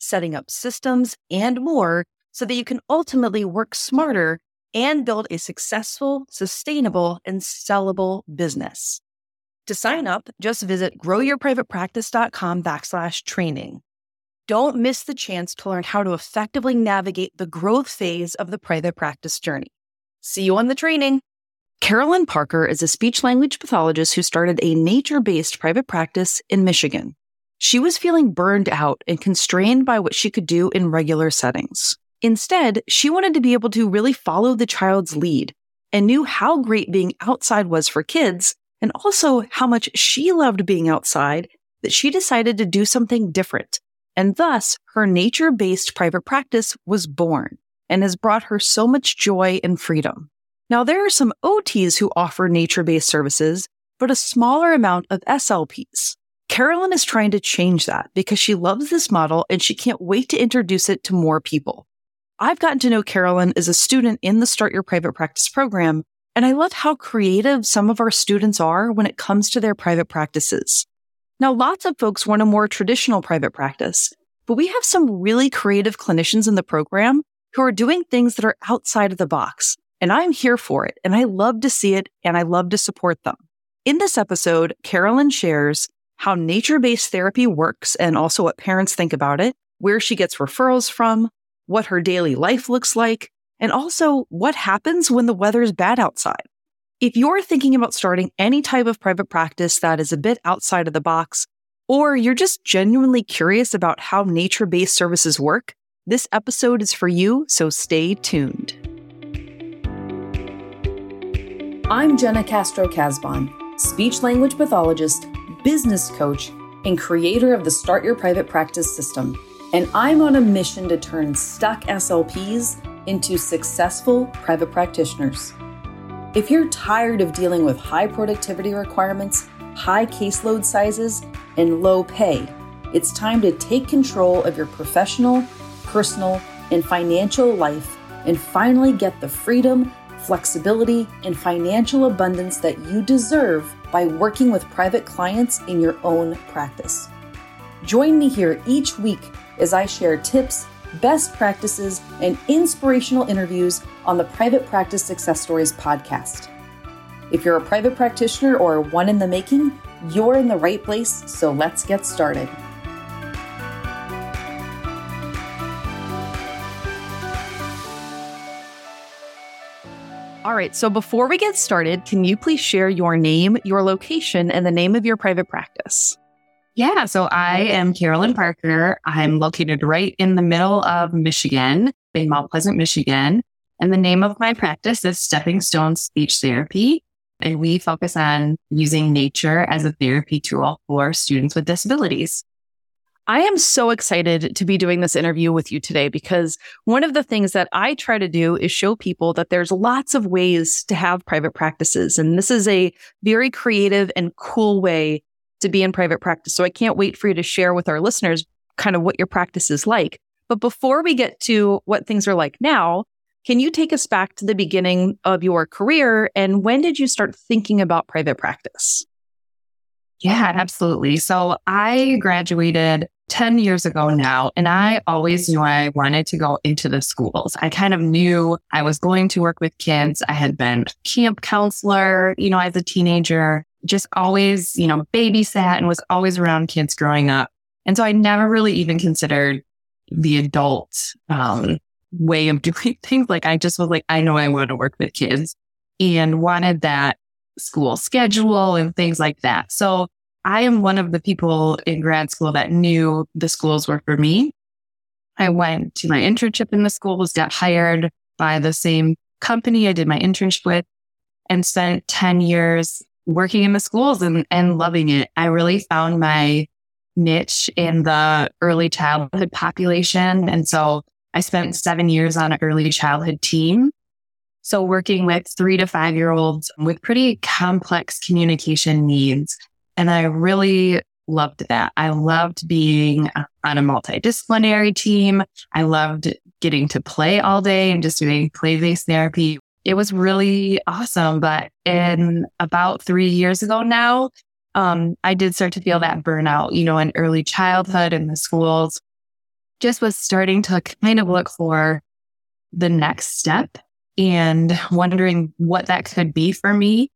setting up systems, and more so that you can ultimately work smarter and build a successful, sustainable, and sellable business. To sign up, just visit growyourprivatepractice.com backslash training. Don't miss the chance to learn how to effectively navigate the growth phase of the private practice journey. See you on the training. Carolyn Parker is a speech language pathologist who started a nature based private practice in Michigan. She was feeling burned out and constrained by what she could do in regular settings. Instead, she wanted to be able to really follow the child's lead and knew how great being outside was for kids and also how much she loved being outside that she decided to do something different. And thus, her nature based private practice was born and has brought her so much joy and freedom. Now, there are some OTs who offer nature based services, but a smaller amount of SLPs. Carolyn is trying to change that because she loves this model and she can't wait to introduce it to more people. I've gotten to know Carolyn as a student in the Start Your Private Practice program, and I love how creative some of our students are when it comes to their private practices. Now, lots of folks want a more traditional private practice, but we have some really creative clinicians in the program who are doing things that are outside of the box. And I'm here for it, and I love to see it, and I love to support them. In this episode, Carolyn shares how nature based therapy works and also what parents think about it, where she gets referrals from, what her daily life looks like, and also what happens when the weather's bad outside. If you're thinking about starting any type of private practice that is a bit outside of the box, or you're just genuinely curious about how nature based services work, this episode is for you, so stay tuned. I'm Jena Castro Casbon, speech language pathologist, business coach, and creator of the Start Your Private Practice system and I'm on a mission to turn stuck SLPs into successful private practitioners. If you're tired of dealing with high productivity requirements, high caseload sizes, and low pay, it's time to take control of your professional, personal, and financial life and finally get the freedom, flexibility, and financial abundance that you deserve by working with private clients in your own practice. Join me here each week as I share tips, best practices, and inspirational interviews on the Private Practice Success Stories podcast. If you're a private practitioner or one in the making, you're in the right place, so let's get started. All right, so before we get started, can you please share your name, your location, and the name of your private practice? Yeah. So I am Carolyn Parker. I'm located right in the middle of Michigan, in Mount Pleasant, Michigan. And the name of my practice is Stepping Stone Speech Therapy. And we focus on using nature as a therapy tool for students with disabilities. I am so excited to be doing this interview with you today because one of the things that I try to do is show people that there's lots of ways to have private practices. And this is a very creative and cool way to be in private practice. So I can't wait for you to share with our listeners kind of what your practice is like. But before we get to what things are like now, can you take us back to the beginning of your career and when did you start thinking about private practice? Yeah, absolutely. So I graduated 10 years ago now, and I always knew I wanted to go into the schools. I kind of knew I was going to work with kids. I had been camp counselor, you know, as a teenager just always, you know, babysat and was always around kids growing up. And so I never really even considered the adult um, way of doing things. Like I just was like, I know I want to work with kids and wanted that school schedule and things like that. So I am one of the people in grad school that knew the schools were for me. I went to my internship in the schools, got hired by the same company I did my internship with and spent 10 years working in the schools and, and loving it. I really found my niche in the early childhood population. And so I spent seven years on an early childhood team. So working with three to five year olds with pretty complex communication needs. And I really loved that. I loved being on a multidisciplinary team. I loved getting to play all day and just doing play based therapy. It was really awesome. But in about three years ago now, um, I did start to feel that burnout, you know, in early childhood in the schools, just was starting to kind of look for the next step and wondering what that could be for me.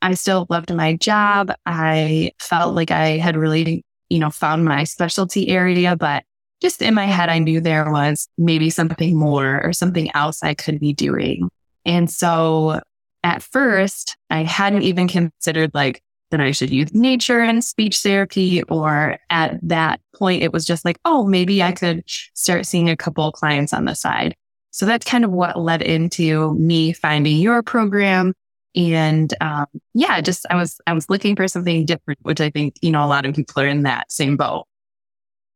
I still loved my job. I felt like I had really, you know, found my specialty area, but just in my head, I knew there was maybe something more or something else I could be doing. And so at first, I hadn't even considered like that I should use nature and speech therapy. Or at that point, it was just like, oh, maybe I could start seeing a couple clients on the side. So that's kind of what led into me finding your program. And um, yeah, just I was I was looking for something different, which I think you know a lot of people are in that same boat.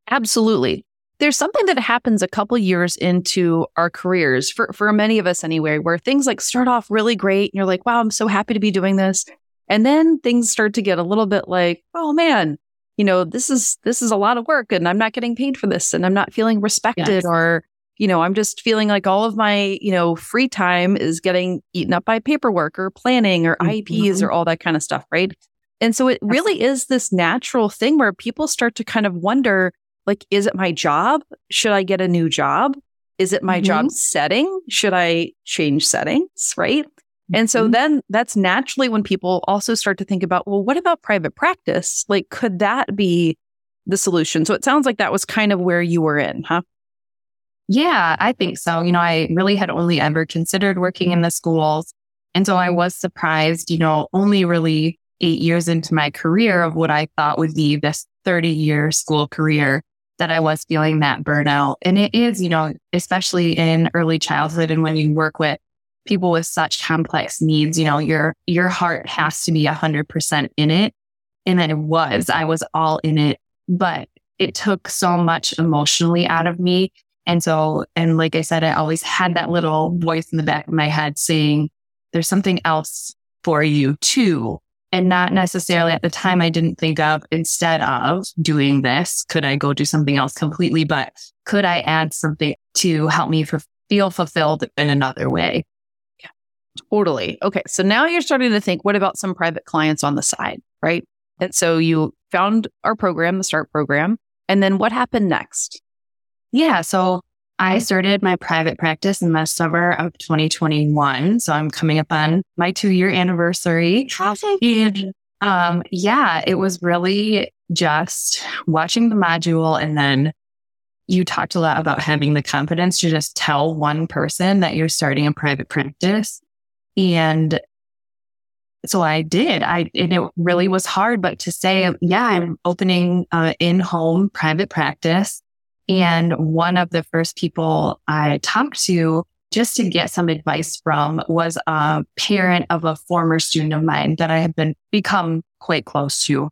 Absolutely. There's something that happens a couple years into our careers for for many of us anyway, where things like start off really great and you're like, wow, I'm so happy to be doing this. And then things start to get a little bit like, oh man, you know, this is this is a lot of work and I'm not getting paid for this and I'm not feeling respected yes. or you know, I'm just feeling like all of my, you know, free time is getting eaten up by paperwork or planning or IEPs mm-hmm. or all that kind of stuff, right? And so it really is this natural thing where people start to kind of wonder like is it my job? Should I get a new job? Is it my mm-hmm. job setting? Should I change settings, right? And so mm-hmm. then that's naturally when people also start to think about, well, what about private practice? Like, could that be the solution? So it sounds like that was kind of where you were in, huh? Yeah, I think so. You know, I really had only ever considered working in the schools. And so I was surprised, you know, only really eight years into my career of what I thought would be this 30 year school career that I was feeling that burnout. And it is, you know, especially in early childhood and when you work with people with such complex needs, you know, your, your heart has to be a hundred percent in it. And then it was, I was all in it, but it took so much emotionally out of me. And so, and like I said, I always had that little voice in the back of my head saying, there's something else for you too. And not necessarily at the time I didn't think of instead of doing this, could I go do something else completely? But could I add something to help me feel fulfilled in another way? Yeah, Totally. Okay. So now you're starting to think, what about some private clients on the side? Right. And so you found our program, the START program. And then what happened next? Yeah. So I started my private practice in the summer of 2021. So I'm coming up on my two year anniversary. And um, yeah, it was really just watching the module and then you talked a lot about having the confidence to just tell one person that you're starting a private practice. And so I did. I, and it really was hard, but to say, yeah, I'm opening an in home private practice. And one of the first people I talked to just to get some advice from was a parent of a former student of mine that I have been become quite close to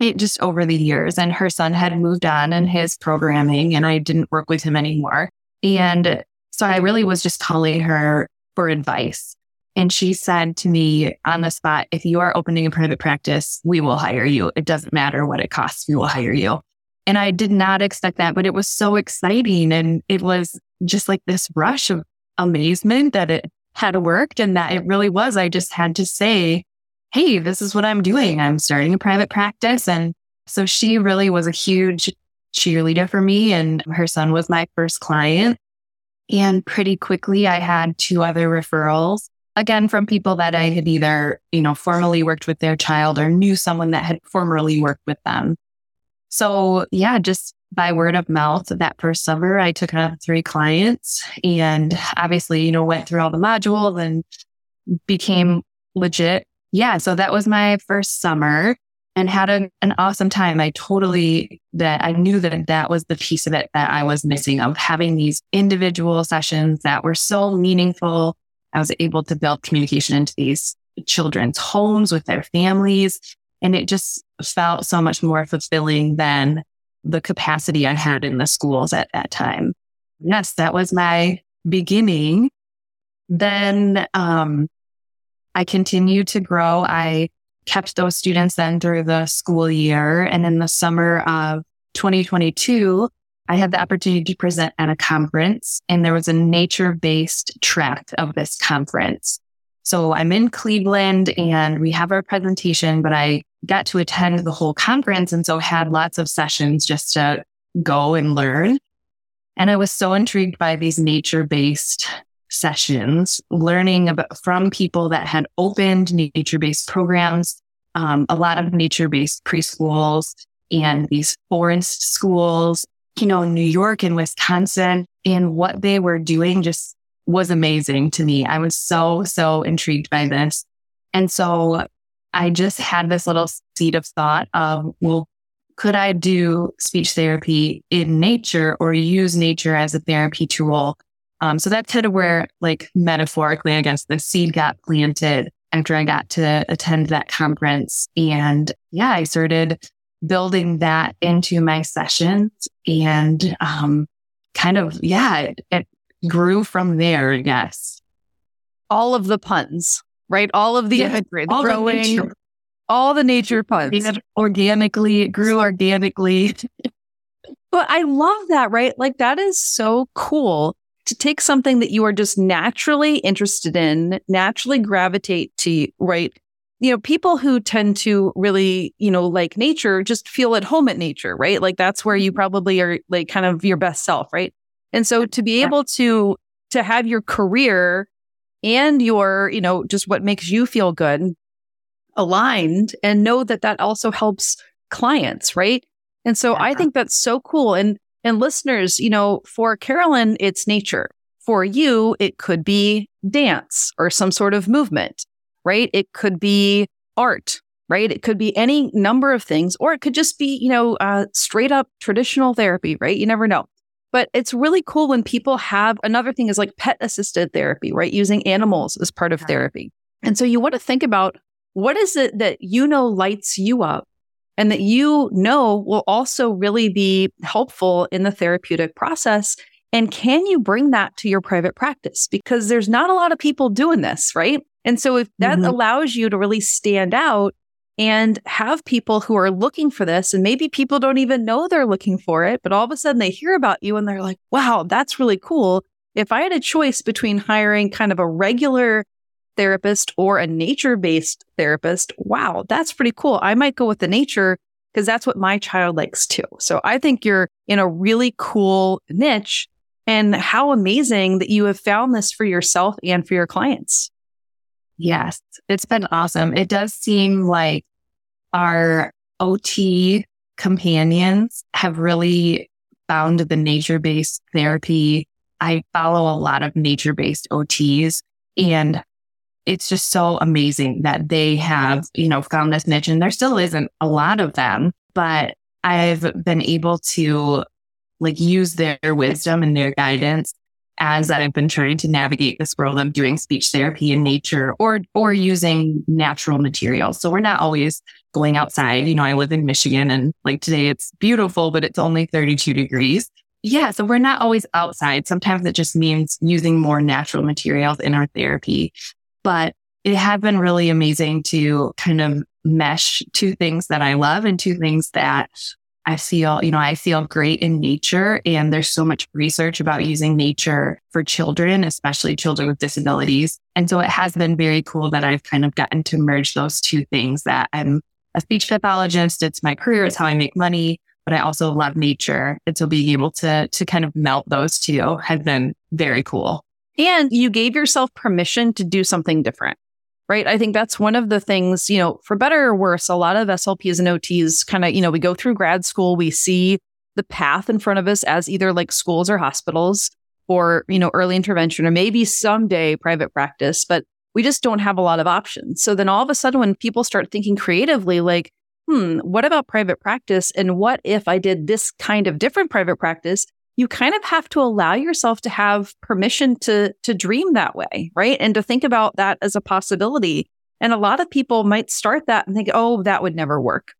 it just over the years. And her son had moved on in his programming and I didn't work with him anymore. And so I really was just calling her for advice. And she said to me on the spot, if you are opening a private practice, we will hire you. It doesn't matter what it costs. We will hire you. And I did not expect that, but it was so exciting. And it was just like this rush of amazement that it had worked and that it really was. I just had to say, Hey, this is what I'm doing. I'm starting a private practice. And so she really was a huge cheerleader for me. And her son was my first client. And pretty quickly, I had two other referrals again from people that I had either, you know, formally worked with their child or knew someone that had formerly worked with them. So yeah, just by word of mouth that first summer, I took on three clients and obviously, you know, went through all the modules and became legit. Yeah. So that was my first summer and had a, an awesome time. I totally that I knew that that was the piece of it that I was missing of having these individual sessions that were so meaningful I was able to build communication into these children's homes with their families. And it just felt so much more fulfilling than the capacity I had in the schools at that time. yes, that was my beginning. Then um, I continued to grow. I kept those students then through the school year. And in the summer of 2022, I had the opportunity to present at a conference and there was a nature based track of this conference. So I'm in Cleveland and we have our presentation, but I got to attend the whole conference. And so had lots of sessions just to go and learn. And I was so intrigued by these nature based sessions, learning about from people that had opened nature based programs, um, a lot of nature based preschools and these forest schools, you know, New York and Wisconsin and what they were doing just was amazing to me. I was so, so intrigued by this. And so I just had this little seed of thought of, well, could I do speech therapy in nature or use nature as a therapy tool? Um, so that's kind of where, like, metaphorically, I guess the seed got planted after I got to attend that conference. And yeah, I started building that into my sessions and, um, kind of, yeah, it, it grew from there, guess. All of the puns, right? All of the yeah, imagery, the growing, all the nature puns. organically, it grew organically. but I love that, right? Like that is so cool to take something that you are just naturally interested in, naturally gravitate to, right? You know, people who tend to really, you know, like nature just feel at home at nature, right? Like that's where you mm-hmm. probably are like kind of your best self, right? And so to be able to to have your career and your, you know, just what makes you feel good aligned and know that that also helps clients, right? And so yeah. I think that's so cool. And and listeners, you know, for Carolyn, it's nature. For you, it could be dance or some sort of movement, right? It could be art, right? It could be any number of things, or it could just be, you know, uh, straight up traditional therapy, right? You never know. But it's really cool when people have another thing is like pet assisted therapy, right? Using animals as part of therapy. And so you want to think about what is it that you know lights you up and that you know will also really be helpful in the therapeutic process. And can you bring that to your private practice? Because there's not a lot of people doing this, right? And so if that mm-hmm. allows you to really stand out and have people who are looking for this, and maybe people don't even know they're looking for it, but all of a sudden they hear about you and they're like, wow, that's really cool. If I had a choice between hiring kind of a regular therapist or a nature based therapist, wow, that's pretty cool. I might go with the nature because that's what my child likes too. So I think you're in a really cool niche and how amazing that you have found this for yourself and for your clients. Yes, it's been awesome. It does seem like our OT companions have really found the nature based therapy. I follow a lot of nature based OTs and it's just so amazing that they have, you know, found this niche and there still isn't a lot of them, but I've been able to like use their wisdom and their guidance as I've been trying to navigate this world of doing speech therapy in nature or, or using natural materials. So we're not always going outside. You know, I live in Michigan and like today it's beautiful, but it's only 32 degrees. Yeah. So we're not always outside. Sometimes it just means using more natural materials in our therapy but it has been really amazing to kind of mesh two things that I love and two things that I feel, you know, I feel great in nature. And there's so much research about using nature for children, especially children with disabilities. And so it has been very cool that I've kind of gotten to merge those two things that I'm a speech pathologist. It's my career. It's how I make money, but I also love nature. And so being able to, to kind of melt those two has been very cool. And you gave yourself permission to do something different, right? I think that's one of the things, you know, for better or worse, a lot of SLPs and OTs kind of, you know, we go through grad school, we see the path in front of us as either like schools or hospitals or, you know, early intervention or maybe someday private practice, but we just don't have a lot of options. So then all of a sudden, when people start thinking creatively, like, hmm, what about private practice? And what if I did this kind of different private practice? You kind of have to allow yourself to have permission to to dream that way, right? And to think about that as a possibility. And a lot of people might start that and think, "Oh, that would never work."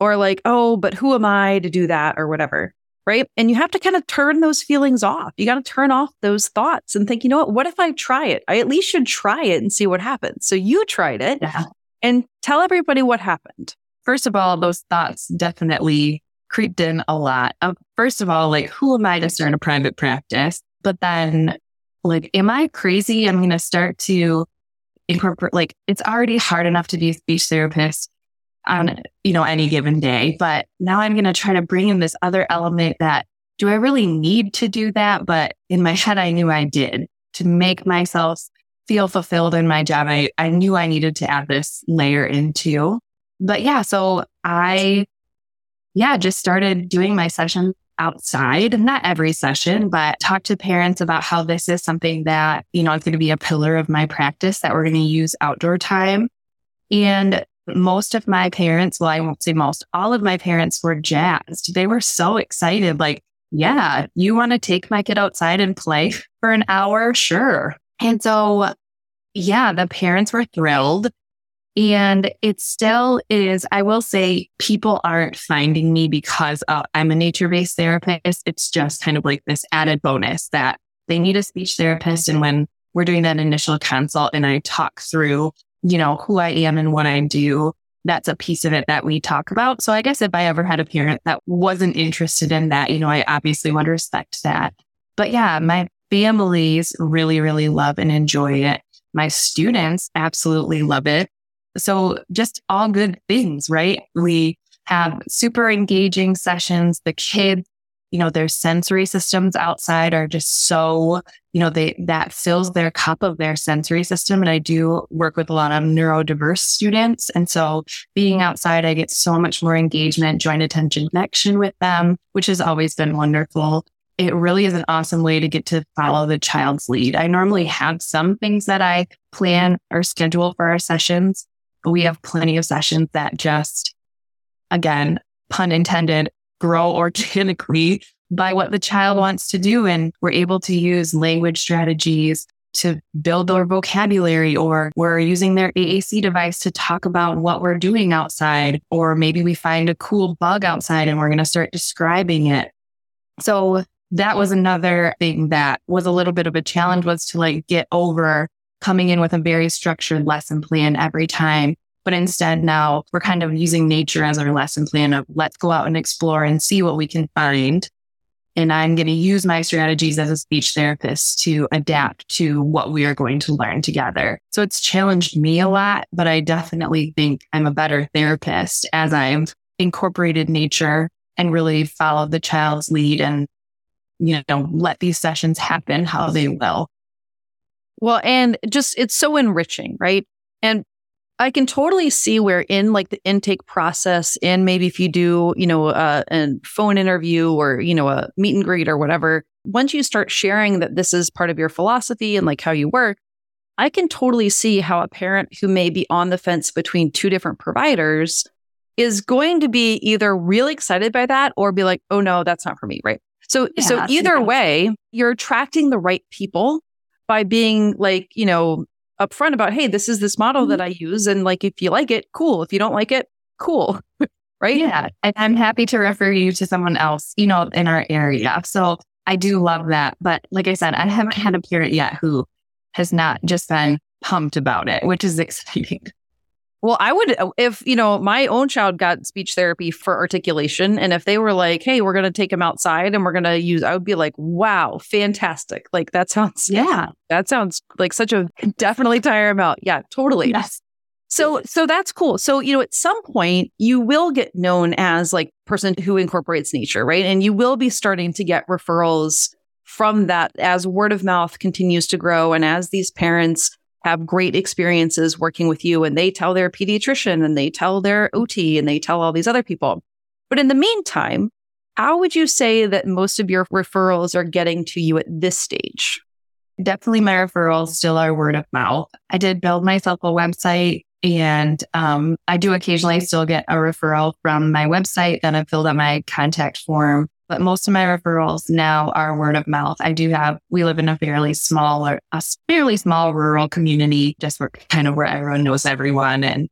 Or like, "Oh, but who am I to do that?" or whatever. right? And you have to kind of turn those feelings off. You got to turn off those thoughts and think, you know what? What if I try it? I at least should try it and see what happens. So you tried it yeah. and tell everybody what happened. First of all, those thoughts definitely creeped in a lot. Um, first of all, like, who am I to start a private practice? But then, like, am I crazy? I'm going to start to incorporate, like, it's already hard enough to be a speech therapist on, you know, any given day. But now I'm going to try to bring in this other element that do I really need to do that? But in my head, I knew I did to make myself feel fulfilled in my job. I, I knew I needed to add this layer into. But yeah, so I, yeah, just started doing my session outside, not every session, but talk to parents about how this is something that, you know, it's going to be a pillar of my practice that we're going to use outdoor time. And most of my parents, well, I won't say most, all of my parents were jazzed. They were so excited. Like, yeah, you want to take my kid outside and play for an hour? Sure. And so, yeah, the parents were thrilled. And it still is, I will say, people aren't finding me because uh, I'm a nature based therapist. It's just kind of like this added bonus that they need a speech therapist. And when we're doing that initial consult and I talk through you know, who I am and what I do. That's a piece of it that we talk about. So I guess if I ever had a parent that wasn't interested in that, you know, I obviously would respect that. But yeah, my families really, really love and enjoy it. My students absolutely love it. So just all good things, right? We have super engaging sessions. The kids you know, their sensory systems outside are just so, you know, they, that fills their cup of their sensory system. And I do work with a lot of neurodiverse students. And so being outside, I get so much more engagement, joint attention connection with them, which has always been wonderful. It really is an awesome way to get to follow the child's lead. I normally have some things that I plan or schedule for our sessions, we have plenty of sessions that just, again, pun intended, grow organically by what the child wants to do. And we're able to use language strategies to build their vocabulary or we're using their AAC device to talk about what we're doing outside. Or maybe we find a cool bug outside and we're going to start describing it. So that was another thing that was a little bit of a challenge was to like get over coming in with a very structured lesson plan every time but instead now we're kind of using nature as our lesson plan of let's go out and explore and see what we can find. And I'm going to use my strategies as a speech therapist to adapt to what we are going to learn together. So it's challenged me a lot, but I definitely think I'm a better therapist as I've incorporated nature and really followed the child's lead and, you know, let these sessions happen how they will. Well, and just it's so enriching, right? And I can totally see where in like the intake process and maybe if you do, you know, uh, a phone interview or, you know, a meet and greet or whatever, once you start sharing that this is part of your philosophy and like how you work, I can totally see how a parent who may be on the fence between two different providers is going to be either really excited by that or be like, oh no, that's not for me. Right. So, yeah, so either yeah. way, you're attracting the right people by being like, you know, upfront about, hey, this is this model that mm-hmm. I use. And like, if you like it, cool. If you don't like it, cool. right. Yeah. And I'm happy to refer you to someone else, you know, in our area. So I do love that. But like I said, I haven't had a parent yet who has not just been pumped about it, which is exciting. Well, I would, uh, if, you know, my own child got speech therapy for articulation, and if they were like, hey, we're going to take him outside and we're going to use, I would be like, wow, fantastic. Like that sounds, yeah, that sounds like such a definitely tire him out. Yeah, totally. Yes. So, so that's cool. So, you know, at some point you will get known as like person who incorporates nature, right? And you will be starting to get referrals from that as word of mouth continues to grow. And as these parents have great experiences working with you and they tell their pediatrician and they tell their OT and they tell all these other people. But in the meantime, how would you say that most of your referrals are getting to you at this stage? Definitely my referrals still are word of mouth. I did build myself a website and um, I do occasionally still get a referral from my website. Then I filled out my contact form but most of my referrals now are word of mouth. I do have, we live in a fairly small, or a fairly small rural community, just where, kind of where everyone knows everyone. And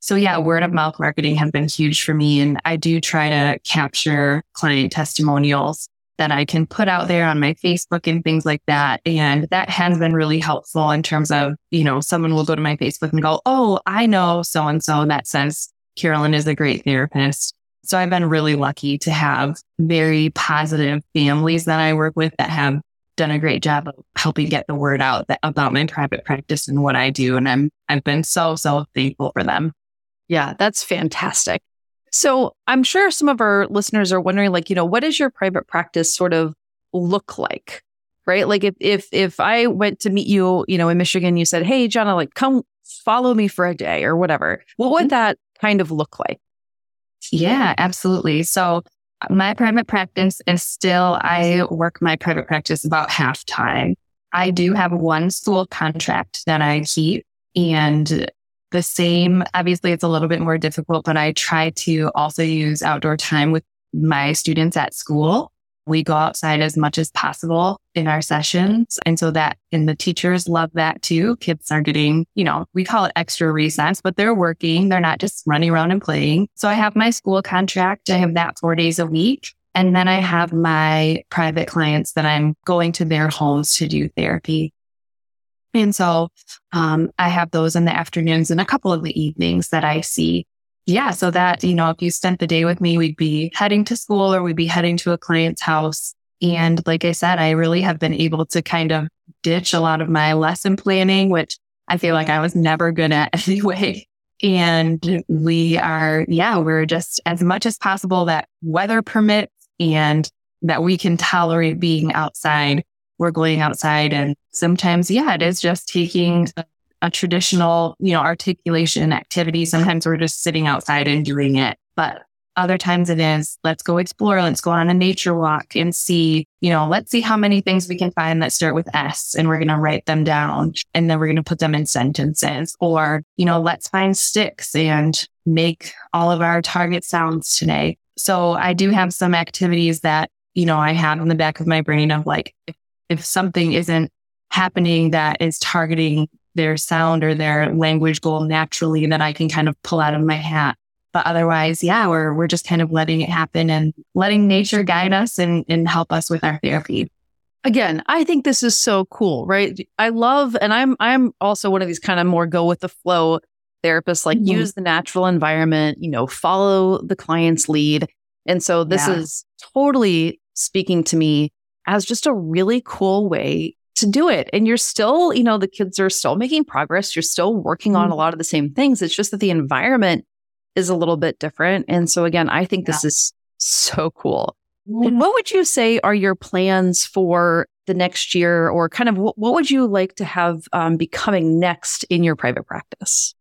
So yeah, word of mouth marketing has been huge for me. And I do try to capture client testimonials that I can put out there on my Facebook and things like that. And that has been really helpful in terms of, you know, someone will go to my Facebook and go, Oh, I know so and so that says Carolyn is a great therapist. So I've been really lucky to have very positive families that I work with that have done a great job of helping get the word out that, about my private practice and what I do. And I'm, I've been so, so thankful for them. Yeah, that's fantastic. So I'm sure some of our listeners are wondering, like, you know, what does your private practice sort of look like? Right. Like if if if I went to meet you, you know, in Michigan, you said, Hey, Jena, like come follow me for a day or whatever. What would mm-hmm. that kind of look like? Yeah, absolutely. So my private practice is still, I work my private practice about half time. I do have one school contract that I keep and the same. Obviously, it's a little bit more difficult, but I try to also use outdoor time with my students at school. We go outside as much as possible in our sessions. And so that, and the teachers love that too. Kids are getting, you know, we call it extra recess, but they're working. They're not just running around and playing. So I have my school contract. I have that four days a week. And then I have my private clients that I'm going to their homes to do therapy. And so um, I have those in the afternoons and a couple of the evenings that I see. Yeah. So that, you know, if you spent the day with me, we'd be heading to school or we'd be heading to a client's house. And like I said, I really have been able to kind of ditch a lot of my lesson planning, which I feel like I was never good at anyway. And we are, yeah, we're just as much as possible that weather permits and that we can tolerate being outside we're going outside and sometimes, yeah, it is just taking a, a traditional, you know, articulation activity. Sometimes we're just sitting outside and doing it, but other times it is, let's go explore. Let's go on a nature walk and see, you know, let's see how many things we can find that start with S and we're going to write them down and then we're going to put them in sentences or, you know, let's find sticks and make all of our target sounds today. So I do have some activities that, you know, I have in the back of my brain of like, if if something isn't happening that is targeting their sound or their language goal naturally that I can kind of pull out of my hat. But otherwise, yeah, we're we're just kind of letting it happen and letting nature guide us and, and help us with our therapy. Again, I think this is so cool, right? I love and I'm I'm also one of these kind of more go with the flow therapists, like mm-hmm. use the natural environment, you know, follow the client's lead. And so this yeah. is totally speaking to me as just a really cool way to do it. And you're still, you know, the kids are still making progress. You're still working on a mm-hmm. lot of the same things. It's just that the environment is a little bit different. And so, again, I think yeah. this is so cool. And what would you say are your plans for the next year, or kind of what, what would you like to have um, be coming next in your private practice?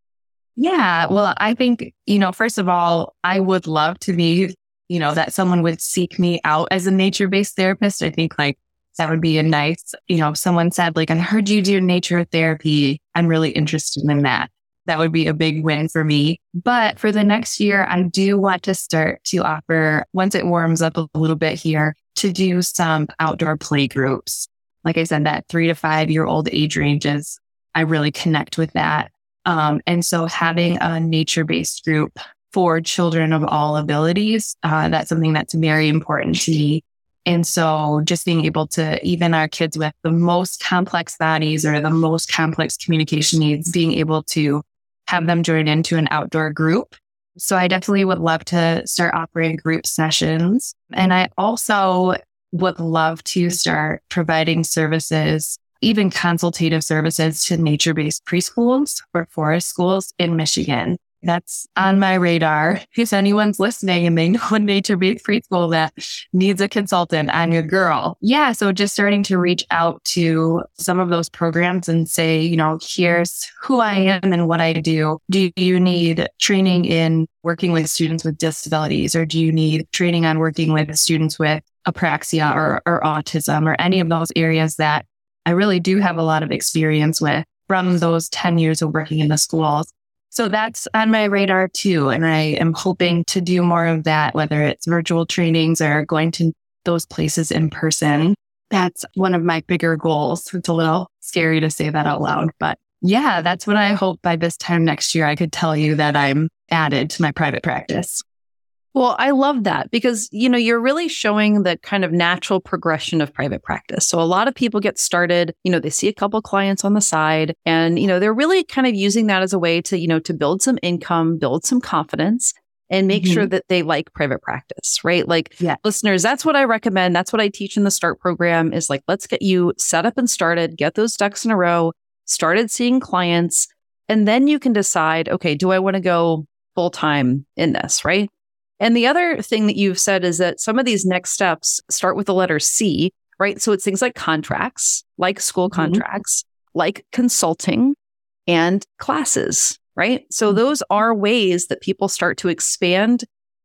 Yeah, well, I think, you know, first of all, I would love to be you know, that someone would seek me out as a nature based therapist. I think like that would be a nice, you know, if someone said, like, I heard you do nature therapy. I'm really interested in that. That would be a big win for me. But for the next year, I do want to start to offer, once it warms up a little bit here, to do some outdoor play groups. Like I said, that three to five year old age ranges, I really connect with that. Um, and so having a nature based group for children of all abilities. Uh, that's something that's very important to me. And so just being able to, even our kids with the most complex bodies or the most complex communication needs, being able to have them join into an outdoor group. So I definitely would love to start offering group sessions. And I also would love to start providing services, even consultative services to nature based preschools or forest schools in Michigan that's on my radar. If anyone's listening and they know a nature based preschool that needs a consultant, I'm your girl. Yeah. So just starting to reach out to some of those programs and say, you know, here's who I am and what I do. Do you need training in working with students with disabilities or do you need training on working with students with apraxia or, or autism or any of those areas that I really do have a lot of experience with from those 10 years of working in the schools. So that's on my radar too. And I am hoping to do more of that, whether it's virtual trainings or going to those places in person. That's one of my bigger goals. It's a little scary to say that out loud, but yeah, that's what I hope by this time next year I could tell you that I'm added to my private practice. Well, I love that because, you know, you're really showing the kind of natural progression of private practice. So a lot of people get started, you know, they see a couple clients on the side and, you know, they're really kind of using that as a way to, you know, to build some income, build some confidence and make mm-hmm. sure that they like private practice, right? Like yeah. listeners, that's what I recommend. That's what I teach in the start program is like, let's get you set up and started, get those ducks in a row, started seeing clients, and then you can decide, okay, do I want to go full time in this, right? And the other thing that you've said is that some of these next steps start with the letter C, right? So it's things like contracts, like school mm-hmm. contracts, like consulting and classes, right? So mm-hmm. those are ways that people start to expand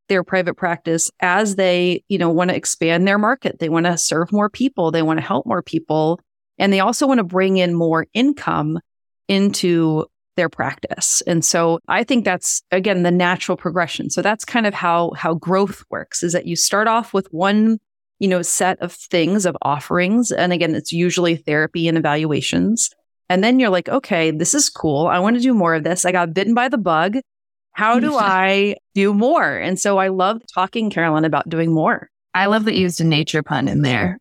their private practice as they, you know, want to expand their market. They want to serve more people. They want to help more people. And they also want to bring in more income into their practice. And so I think that's again the natural progression. So that's kind of how how growth works is that you start off with one, you know, set of things of offerings and again it's usually therapy and evaluations. And then you're like, okay, this is cool. I want to do more of this. I got bitten by the bug. How do I do more? And so I love talking, Carolyn, about doing more. I love that you used a nature pun in there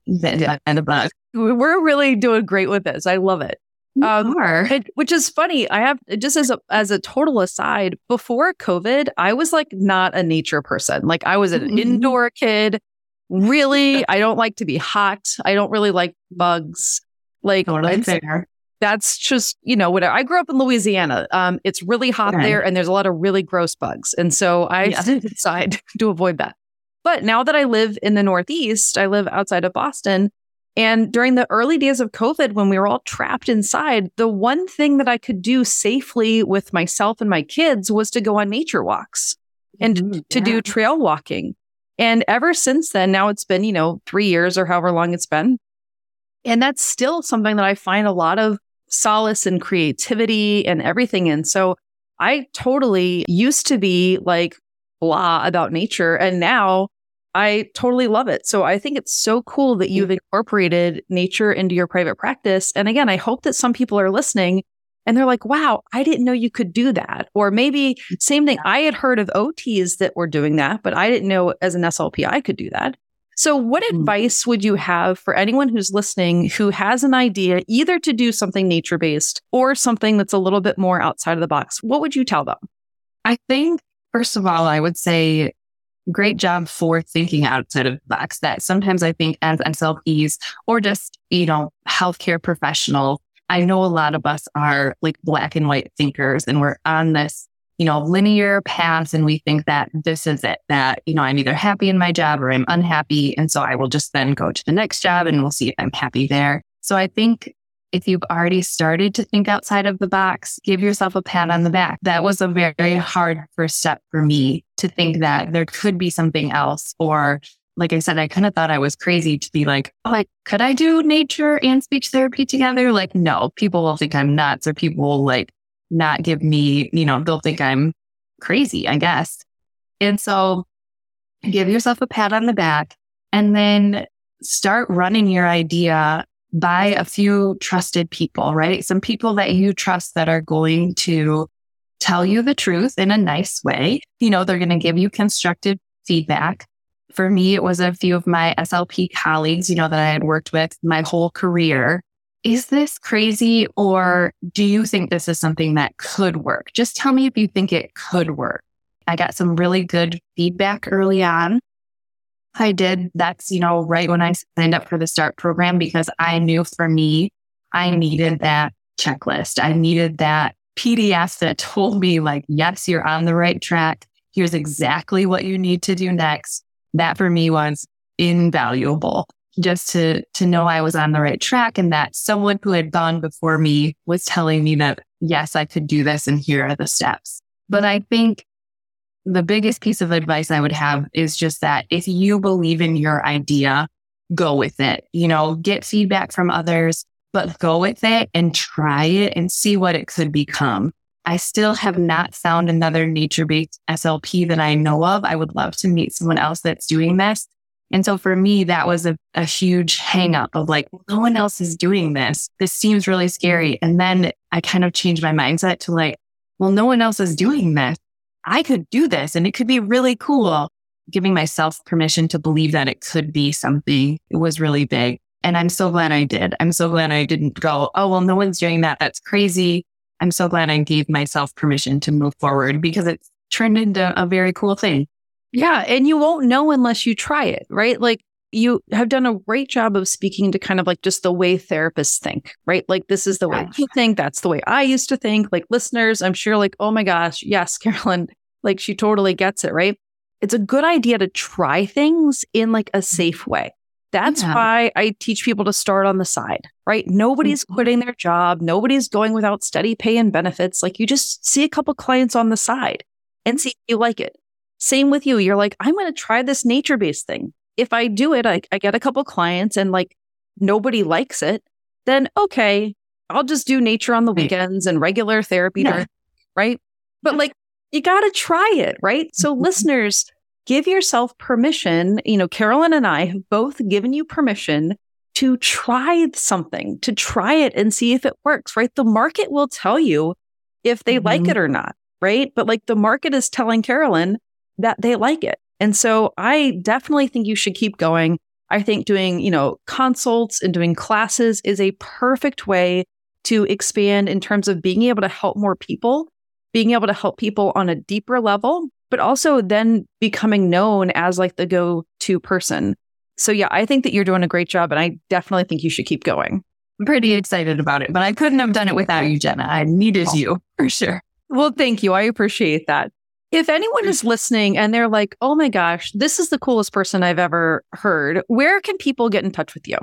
and a bug. We're really doing great with this. I love it. Um, it, which is funny. I have just as a as a total aside. Before COVID, I was like not a nature person. Like I was an mm-hmm. indoor kid. Really, I don't like to be hot. I don't really like bugs. Like totally fair. That's just you know whatever. I grew up in Louisiana. Um, it's really hot okay. there, and there's a lot of really gross bugs, and so I yeah. decide to avoid that. But now that I live in the Northeast, I live outside of Boston. And during the early days of COVID, when we were all trapped inside, the one thing that I could do safely with myself and my kids was to go on nature walks and mm-hmm. to do trail walking. And ever since then, now it's been, you know, three years or however long it's been. And that's still something that I find a lot of solace and creativity and everything in. So I totally used to be like blah about nature. And now I totally love it. So I think it's so cool that you've incorporated nature into your private practice. And again, I hope that some people are listening and they're like, wow, I didn't know you could do that. Or maybe same thing. I had heard of OTs that were doing that, but I didn't know as an SLP I could do that. So what mm-hmm. advice would you have for anyone who's listening who has an idea either to do something nature based or something that's a little bit more outside of the box? What would you tell them? I think, first of all, I would say great job for thinking outside of the box that sometimes I think as SLPs or just, you know, healthcare professionals, I know a lot of us are like black and white thinkers and we're on this, you know, linear path and we think that this is it, that, you know, I'm either happy in my job or I'm unhappy. And so I will just then go to the next job and we'll see if I'm happy there. So I think if you've already started to think outside of the box, give yourself a pat on the back. That was a very hard first step for me to think that there could be something else. Or, like I said, I kind of thought I was crazy to be like, oh, like, could I do nature and speech therapy together? Like, no, people will think I'm nuts or people will like not give me, you know, they'll think I'm crazy, I guess. And so give yourself a pat on the back and then start running your idea by a few trusted people, right? Some people that you trust that are going to tell you the truth in a nice way. You know, they're going to give you constructive feedback. For me, it was a few of my SLP colleagues, you know, that I had worked with my whole career. Is this crazy or do you think this is something that could work? Just tell me if you think it could work. I got some really good feedback early on I did. That's, you know, right when I signed up for the START program because I knew for me, I needed that checklist. I needed that PDF that told me, like, yes, you're on the right track. Here's exactly what you need to do next. That for me was invaluable just to, to know I was on the right track and that someone who had gone before me was telling me that, yes, I could do this and here are the steps. But I think the biggest piece of advice I would have is just that if you believe in your idea, go with it. You know, get feedback from others, but go with it and try it and see what it could become. I still have not found another nature based SLP that I know of. I would love to meet someone else that's doing this. And so for me, that was a, a huge hang up of like, no one else is doing this. This seems really scary. And then I kind of changed my mindset to like, well, no one else is doing this. I could do this and it could be really cool. Giving myself permission to believe that it could be something was really big. And I'm so glad I did. I'm so glad I didn't go, oh, well, no one's doing that. That's crazy. I'm so glad I gave myself permission to move forward because it's turned into a very cool thing. Yeah. And you won't know unless you try it, right? Like you have done a great job of speaking to kind of like just the way therapists think, right? Like this is the way you think. That's the way I used to think. Like listeners, I'm sure like, oh my gosh, yes, Carolyn, like she totally gets it, right? It's a good idea to try things in like a safe way. That's yeah. why I teach people to start on the side, right? Nobody's mm-hmm. quitting their job. Nobody's going without steady pay and benefits. Like you just see a couple clients on the side and see if you like it. Same with you. You're like, I'm going to try this nature based thing. If I do it, I, I get a couple clients and like nobody likes it, then okay, I'll just do nature on the weekends and regular therapy, yeah. right? But like, you got to try it, right? So, mm-hmm. listeners, give yourself permission. You know, Carolyn and I have both given you permission to try something, to try it and see if it works, right? The market will tell you if they mm-hmm. like it or not, right? But like the market is telling Carolyn, that they like it. And so I definitely think you should keep going. I think doing, you know, consults and doing classes is a perfect way to expand in terms of being able to help more people, being able to help people on a deeper level, but also then becoming known as like the go to person. So, yeah, I think that you're doing a great job and I definitely think you should keep going. I'm pretty excited about it, but I couldn't have done it without you, Jena. I needed oh. you for sure. Well, thank you. I appreciate that. If anyone is listening and they're like, oh my gosh, this is the coolest person I've ever heard, where can people get in touch with you?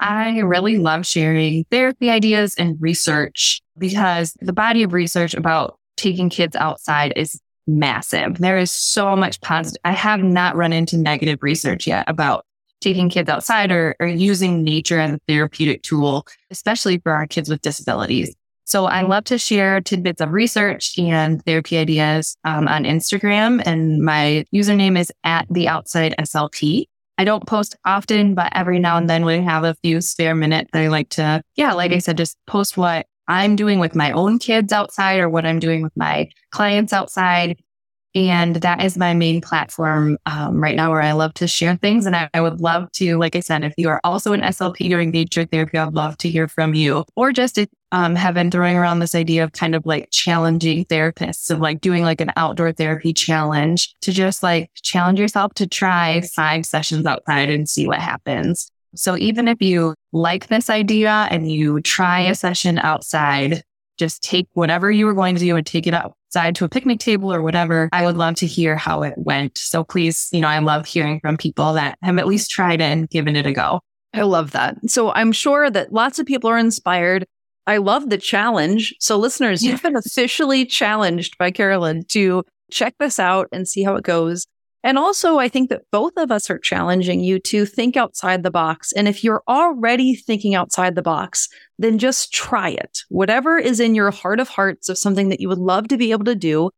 I really love sharing therapy ideas and research because the body of research about taking kids outside is massive. There is so much positive. I have not run into negative research yet about taking kids outside or, or using nature as a therapeutic tool, especially for our kids with disabilities. So I love to share tidbits of research and therapy ideas um, on Instagram. And my username is at the outside SLP. I don't post often, but every now and then we have a few spare minutes, I like to, yeah, like I said, just post what I'm doing with my own kids outside or what I'm doing with my clients outside. And that is my main platform um, right now where I love to share things. And I, I, would love to, like I said, if you are also an SLP doing nature therapy, I'd love to hear from you. Or just um, have been throwing around this idea of kind of like challenging therapists of like doing like an outdoor therapy challenge to just like challenge yourself to try five sessions outside and see what happens. So even if you like this idea and you try a session outside, just take whatever you were going to do and take it outside to a picnic table or whatever. I would love to hear how it went. So please, you know, I love hearing from people that have at least tried it and given it a go. I love that. So I'm sure that lots of people are inspired. I love the challenge. So listeners, you've been officially challenged by Carolyn to check this out and see how it goes. And also, I think that both of us are challenging you to think outside the box. And if you're already thinking outside the box, then just try it. Whatever is in your heart of hearts of something that you would love to be able to do,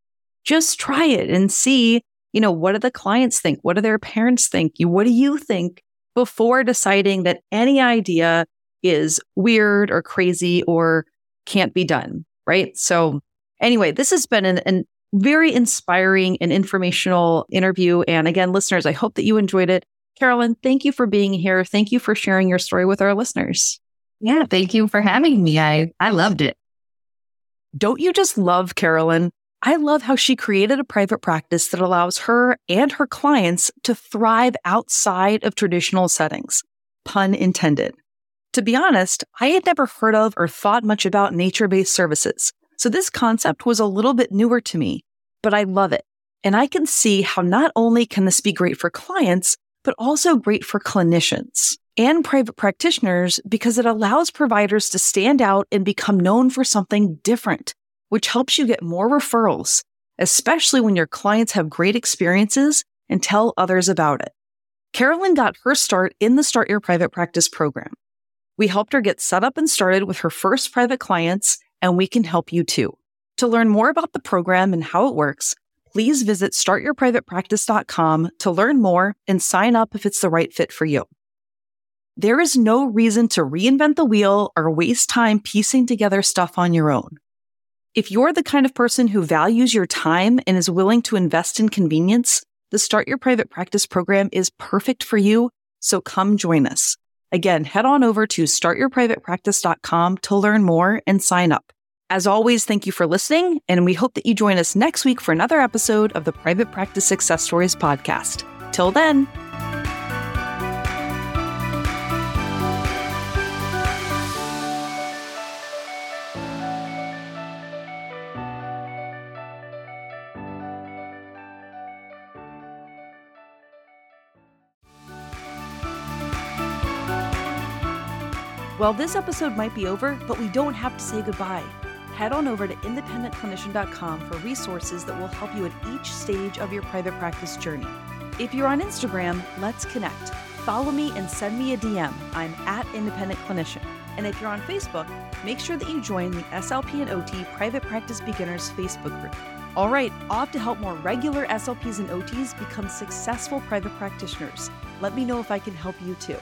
just try it and see, you know, what do the clients think? What do their parents think? What do you think before deciding that any idea is weird or crazy or can't be done? Right. So, anyway, this has been an, an very inspiring and informational interview. And again, listeners, I hope that you enjoyed it. Carolyn, thank you for being here. Thank you for sharing your story with our listeners. Yeah, thank you for having me. I, I loved it. Don't you just love Carolyn? I love how she created a private practice that allows her and her clients to thrive outside of traditional settings. Pun intended. To be honest, I had never heard of or thought much about nature based services. So this concept was a little bit newer to me, but I love it. And I can see how not only can this be great for clients, but also great for clinicians and private practitioners because it allows providers to stand out and become known for something different, which helps you get more referrals, especially when your clients have great experiences and tell others about it. Carolyn got her start in the Start Your Private Practice program. We helped her get set up and started with her first private clients and we can help you too. To learn more about the program and how it works, please visit startyourprivatepractice.com to learn more and sign up if it's the right fit for you. There is no reason to reinvent the wheel or waste time piecing together stuff on your own. If you're the kind of person who values your time and is willing to invest in convenience, the Start Your Private Practice program is perfect for you, so come join us. Again, head on over to startyourprivatepractice.com to learn more and sign up. As always, thank you for listening, and we hope that you join us next week for another episode of the Private Practice Success Stories podcast. Till then, Well, this episode might be over, but we don't have to say goodbye. Head on over to independentclinician.com for resources that will help you at each stage of your private practice journey. If you're on Instagram, let's connect. Follow me and send me a DM. I'm at Independent Clinician. And if you're on Facebook, make sure that you join the SLP and OT Private Practice Beginners Facebook group. All right, off to help more regular SLPs and OTs become successful private practitioners. Let me know if I can help you too.